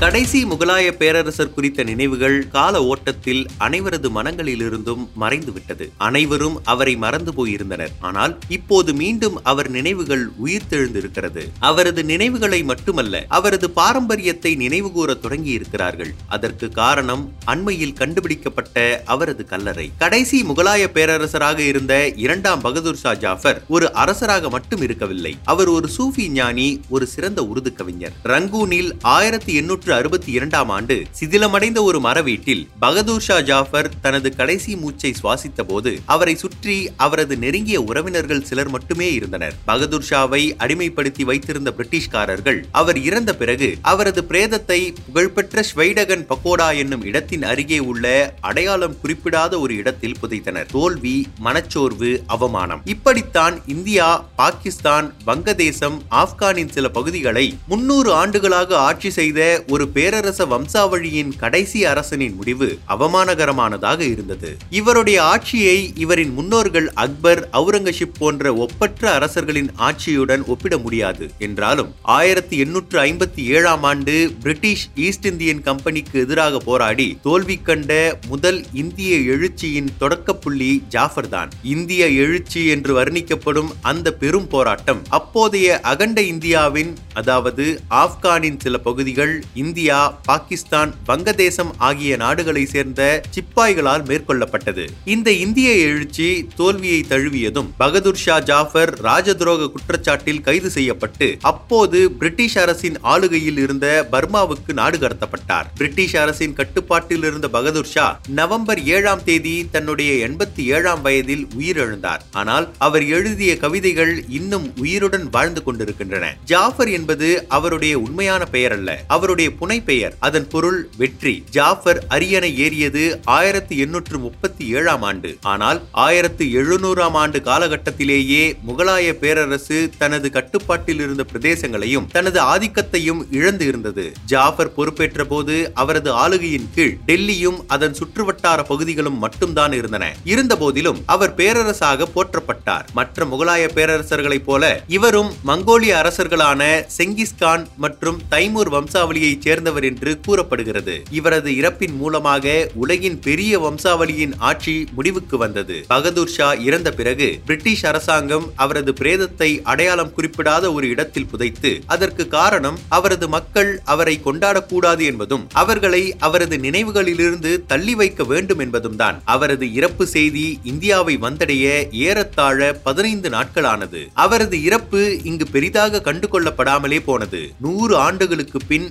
கடைசி முகலாய பேரரசர் குறித்த நினைவுகள் கால ஓட்டத்தில் அனைவரது மனங்களிலிருந்தும் மறைந்துவிட்டது. அனைவரும் அவரை மறந்து போயிருந்தனர். ஆனால் இப்போது மீண்டும் அவர் நினைவுகள் உயிர்த்தெழுந்திருக்கிறது. அவரது நினைவுகளை மட்டுமல்ல அவரது பாரம்பரியத்தை நினைவுகூர தொடங்கி இருக்கிறார்கள் அதற்கு காரணம் அண்மையில் கண்டுபிடிக்கப்பட்ட அவரது கல்லறை. கடைசி முகலாய பேரரசராக இருந்த இரண்டாம் பகதூர் ஷா ஜாஃபர் ஒரு அரசராக மட்டும் இருக்கவில்லை. அவர் ஒரு சூஃபி ஞானி ஒரு சிறந்த உருது கவிஞர். ரங்கூனில் ஆயிரத்தி எண்ணூற்று அறுபத்தி இரண்டாம் ஆண்டு சிதிலமடைந்த ஒரு மர வீட்டில் பகதூர் ஷா ஜாஃபர் தனது கடைசி மூச்சை சுவாசித்த போது அவரை சுற்றி அவரது நெருங்கிய உறவினர்கள் சிலர் மட்டுமே இருந்தனர். பகதூர் ஷாவை அடிமைப்படுத்தி வைத்திருந்த பிரிட்டிஷ்காரர்கள் அவர் இறந்த பிறகு அவரது பிரேதத்தை புகழ்பெற்ற ஸ்வைடகன் பக்கோடா என்னும் இடத்தின் அருகே உள்ள அடையாளம் குறிப்பிடாத ஒரு இடத்தில் புதைத்தனர். தோல்வி மனச்சோர்வு அவமானம். இப்படித்தான் இந்தியா பாகிஸ்தான் வங்கதேசம் ஆப்கானின் சில பகுதிகளை முன்னூறு ஆண்டுகளாக ஆட்சி செய்த ஒரு பேரரச வம்சாவழியின் கடைசி அரசனின் முடிவு அவமானகரமானதாக இருந்தது. இவருடைய ஆட்சியை இவரின் முன்னோர்கள் அக்பர் அவுரங்கசீப் போன்ற ஒப்பற்ற அரசர்களின் ஆட்சியுடன் ஒப்பிட முடியாது. என்றாலும் ஆயிரத்தி எண்ணூற்று ஐம்பத்தி ஏழாம் ஆண்டு பிரிட்டிஷ் ஈஸ்ட் இந்தியன் கம்பெனிக்கு எதிராக போராடி தோல்வி கண்ட முதல் இந்திய எழுச்சியின் தொடக்க புள்ளி ஜாஃபர் தான். இந்திய எழுச்சி என்று வர்ணிக்கப்படும் அந்த பெரும் போராட்டம் அப்போதைய அகண்ட இந்தியாவின் அதாவது ஆப்கானின் சில பகுதிகள் இந்தியா பாகிஸ்தான் வங்கதேசம் ஆகிய நாடுகளை சேர்ந்த சிப்பாய்களால் மேற்கொள்ளப்பட்டது. இந்த இந்திய எழுச்சி தோல்வியை தழுவியதும் பகதூர் ஷா ஜாஃபர் ராஜதுரோக குற்றச்சாட்டில் கைது செய்யப்பட்டு அப்போது பிரிட்டிஷ் அரசின் ஆளுகையில் இருந்த பர்மாவுக்கு நாடு கடத்தப்பட்டார். பிரிட்டிஷ் அரசின் கட்டுப்பாட்டில் இருந்த பகதூர் ஷா நவம்பர் ஏழாம் தேதி தன்னுடைய எண்பத்தி ஏழாம் வயதில் உயிரிழந்தார். ஆனால் அவர் எழுதிய கவிதைகள் இன்னும் உயிருடன் வாழ்ந்து கொண்டிருக்கின்றன. ஜாஃபர் என்பது அவருடைய உண்மையான பெயர் அல்ல அவருடைய புனைப்பெயர். அதன் பொருள் வெற்றி. ஜாஃபர் அரியணை ஏறியது ஆயிரத்தி எண்ணூற்று முப்பத்தி ஏழாம் ஆண்டு. ஆனால் ஆயிரத்து எழுநூறாம் ஆண்டு காலகட்டத்திலேயே முகலாய பேரரசு தனது கட்டுப்பாட்டில் இருந்த பிரதேசங்களையும் தனது ஆதிக்கத்தையும் இழந்து இருந்தது. ஜாஃபர் பொறுப்பேற்ற போது அவரது ஆளுகையின் கீழ் டெல்லியும் அதன் சுற்றுவட்டார பகுதிகளும் மட்டும்தான் இருந்தன. இருந்த போதிலும் அவர் பேரரசாக போற்றப்பட்டார். மற்ற முகலாய பேரரசர்களைப் போல இவரும் மங்கோலிய அரசர்களான செங்கிஸ்கான் மற்றும் தைமூர் வம்சாவளியைச் சேர்ந்தவர் என்று கூறப்படுகிறது. இவரது இறப்பின் மூலமாக உலகின் பெரிய வம்சாவளியின் ஆட்சி முடிவுக்கு வந்தது. பகதூர் ஷா இறந்த பிறகு பிரிட்டிஷ் அரசாங்கம் அவரது பிரேதத்தை அடையாளம் குறிப்பிடாத ஒரு இடத்தில் புதைத்து அதற்கு காரணம் அவரது மக்கள் அவரை கொண்டாடக்கூடாது என்பதும் அவர்களை அவரது நினைவுகளிலிருந்து தள்ளி வைக்க வேண்டும் என்பதும் தான். அவரது இறப்பு செய்தி இந்தியாவை வந்தடைய ஏறத்தாழ பதினைந்து நாட்களானது. அவரது இறப்பு இங்கு பெரிதாக கண்டு கொள்ளப்படாமலே போனது. நூறு ஆண்டுகளுக்கு பின்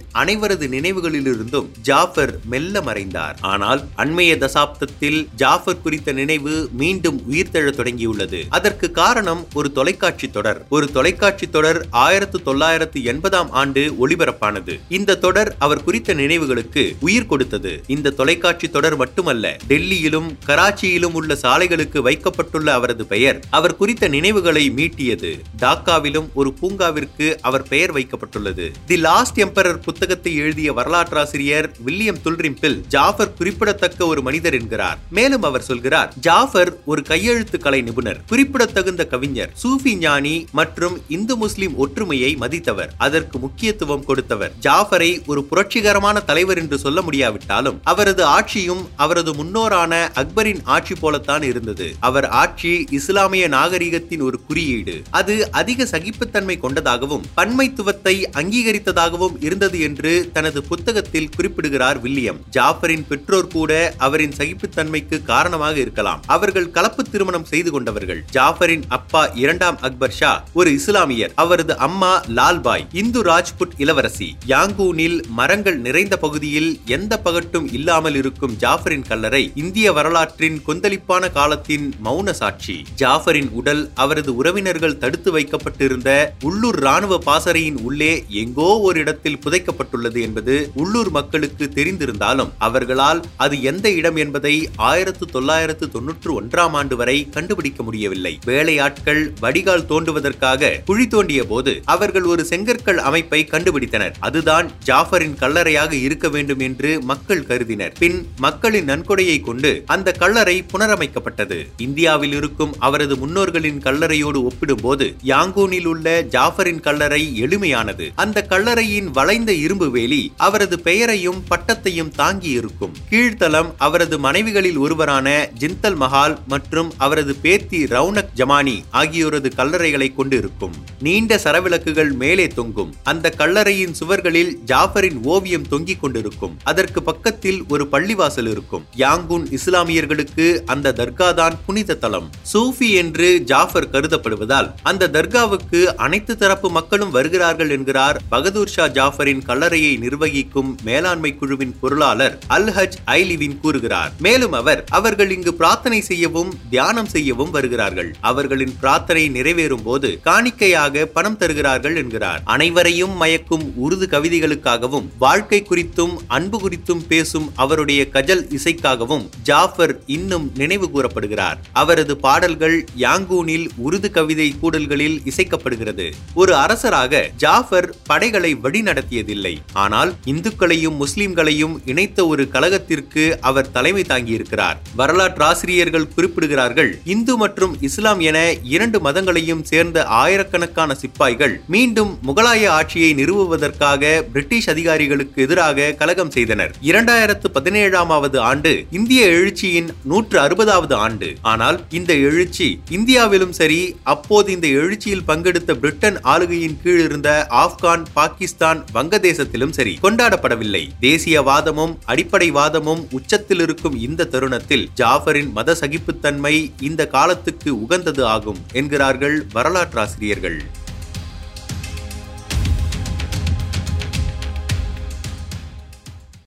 அனைவரது நினைவுகளிலிருந்தும் ஜாஃபர் மெல்ல மறைந்தார். ஆனால் அண்மைய தசாப்தத்தில் ஜாஃபர் குறித்த நினைவு மீண்டும் உயிர்த்தெழத் தொடங்கியுள்ளது. அதற்கு காரணம் ஒரு தொலைக்காட்சி தொடர். ஒரு தொலைக்காட்சி தொடர் ஆயிரத்து தொள்ளாயிரத்து எண்பதாம் ஆண்டு ஒளிபரப்பானது. இந்த தொடர் அவர் குறித்த நினைவுகளுக்கு உயிர் கொடுத்தது. இந்த தொலைக்காட்சி தொடர் மட்டுமல்ல டெல்லியிலும் கராச்சியிலும் உள்ள சாலைகளுக்கு வைக்கப்பட்டுள்ள அவரது பெயர் அவர் குறித்த நினைவுகளை மீட்டியது. டாக்காவிலும் ஒரு பூங்காவிற்கு அவர் பெயர் வைக்கப்பட்டுள்ளது. தி லாஸ்ட் எம்பரர் புத்தகத்தில் புத்தகத்தை எழுதிய வரலாற்றாசிரியர் வில்லியம் துல்ரிம்பில் ஜாஃபர் குறிப்பிடத்தக்க ஒரு மனிதர் என்கிறார். மேலும் அவர் சொல்கிறார் ஜாஃபர் ஒரு கையெழுத்து கலை நிபுணர். குறிப்பிடத்தகுந்த கவிஞர் சூஃபி ஞானி மற்றும் இந்து முஸ்லிம் ஒற்றுமையை மதித்தவர். அதற்கு முக்கியத்துவம் கொடுத்தவர். ஜாஃபரை ஒரு புரட்சிகரமான தலைவர் என்று சொல்ல முடியாவிட்டாலும் அவரது ஆட்சியும் அவரது முன்னோரான அக்பரின் ஆட்சி போலத்தான் இருந்தது. அவர் ஆட்சி இஸ்லாமிய நாகரிகத்தின் ஒரு குறியீடு. அது அதிக சகிப்புத்தன்மை கொண்டதாகவும் பன்மைத்துவத்தை அங்கீகரித்ததாகவும் இருந்தது என்று தனது புத்தகத்தில் குறிப்பிடுகிறார் வில்லியம். ஜாஃபரின் பெற்றோர் கூட அவரின் சகிப்புத்தன்மைக்கு காரணமாக இருக்கலாம். அவர்கள் கலப்பு திருமணம் செய்து கொண்டவர்கள். ஜாஃபரின் அப்பா இரண்டாம் அக்பர் ஷா ஒரு இஸ்லாமியர். அவரது அம்மா லால்பாய் இந்து ராஜ்புட் இளவரசி. யாங்கூனில் மரங்கள் நிறைந்த பகுதியில் எந்த பகட்டும் இல்லாமல் இருக்கும் ஜாஃபரின் கல்லறை இந்திய வரலாற்றின் கொந்தளிப்பான காலத்தின் மௌன சாட்சி. ஜாஃபரின் உடல் அவரது உறவினர்கள் தடுத்து வைக்கப்பட்டிருந்த உள்ளூர் ராணுவ பாசறையின் உள்ளே எங்கோ ஒரு இடத்தில் புதைக்கப்பட்டுள்ளது. என்பது உள்ளூர் மக்களுக்கு தெரிந்திருந்தாலும் அவர்களால் அது எந்த இடம் என்பதை ஆயிரத்து தொள்ளாயிரத்து தொன்னூற்று ஒன்றாம் ஆண்டு வரை கண்டுபிடிக்க முடியவில்லை. வேலையாட்கள் வடிகால் தோண்டுவதற்காக குழி தோண்டிய போது அவர்கள் ஒரு செங்கற்கள் அமைப்பை கண்டுபிடித்தனர். அதுதான் ஜாஃபரின் கல்லறையாக இருக்க வேண்டும் என்று மக்கள் கருதினர். பின் மக்களின் நன்கொடையை கொண்டு அந்த கல்லறை புனரமைக்கப்பட்டது. இந்தியாவில் இருக்கும் அவரது முன்னோர்களின் கல்லறையோடு ஒப்பிடும்போது யாங்கூனில் உள்ள ஜாஃபரின் கல்லறை எளிமையானது. அந்த கல்லறையின் வளைந்த இரும்பு வேலி அவரது பெயரையும் பட்டத்தையும் தாங்கி இருக்கும் கீழ்த்தளம் அவரது மனைவிகளில் ஒருவரான ஜிந்தல் மஹால் மற்றும் அவரது பேத்தி ரவுனக் ஜமானி ஆகியோரது கல்லறைகளை கொண்டு இருக்கும் நீண்ட சரவிளக்குகள் மேலே தொங்கும். அந்த கல்லறையின் சுவர்களில் ஜாஃபரின் ஓவியம் தொங்கிக் கொண்டிருக்கும். அதற்கு பக்கத்தில் ஒரு பள்ளிவாசல் இருக்கும். யாங்குன் இஸ்லாமியர்களுக்கு அந்த தர்கா தான் புனித தலம். சூஃபி என்று ஜாஃபர் கருதப்படுவதால் அந்த தர்காவுக்கு அனைத்து தரப்பு மக்களும் வருகிறார்கள் என்கிறார் பகதூர் ஷா ஜாஃபரின் கல்லறையை நிர்வகிக்கும் மேலாண்மை குழுவின் பொருளாளர் அல்ஹஜ் ஐலிவின் கூறுகிறார். மேலும் அவர் அவர்கள் இங்கு பிரார்த்தனை செய்யவும் தியானம் செய்யவும் வருகிறார்கள். அவர்களின் பிரார்த்தனை நிறைவேறும் போது காணிக்கையாக பணம் தருகிறார்கள் என்கிறார். அனைவரையும் மயக்கும் உருது கவிதைகளுக்காகவும் வாழ்க்கை குறித்தும் அன்பு குறித்தும் பேசும் அவருடைய கஜல் இசைக்காகவும் ஜாஃபர் இன்னும் நினைவு கூறப்படுகிறார். அவரது பாடல்கள் யாங்கூனில் உருது கவிதை கூடல்களில் இசைக்கப்படுகிறது. ஒரு அரசராக ஜாஃபர் படைகளை வழிநடத்தியதில்லை. ஆனால் இந்துக்களையும் முஸ்லிம்களையும் இணைத்த ஒரு கழகத்திற்கு அவர் தலைமை தாங்கியிருக்கிறார். வரலாற்றாசிரியர்கள் குறிப்பிடுகிறார்கள் இந்து மற்றும் இஸ்லாம் என இரண்டு மதங்களையும் சேர்ந்த ஆயிரக்கணக்கான சிப்பாய்கள் மீண்டும் முகலாய ஆட்சியை நிறுவுவதற்காக பிரிட்டிஷ் அதிகாரிகளுக்கு எதிராக கலகம் செய்தனர். இரண்டாயிரத்து பதினேழாமாவது ஆண்டு இந்திய எழுச்சியின் நூற்று அறுபதாவது ஆண்டு. ஆனால் இந்த எழுச்சி இந்தியாவிலும் சரி அப்போது இந்த எழுச்சியில் பங்கெடுத்த பிரிட்டன் ஆளுகையின் கீழ் இருந்த ஆப்கான் பாகிஸ்தான் வங்கதேசத்திலும் சரி கொண்டாடப்படவில்லை. தேசியவாதமும் அடிப்படைவாதமும் உச்சத்தில் இருக்கும் இந்த தருணத்தில் ஜாஃபரின் மத சகிப்புத்தன்மை இந்த காலத்துக்கு உகந்தது ஆகும் என்கிறார்கள் வரலாற்றாசிரியர்கள்.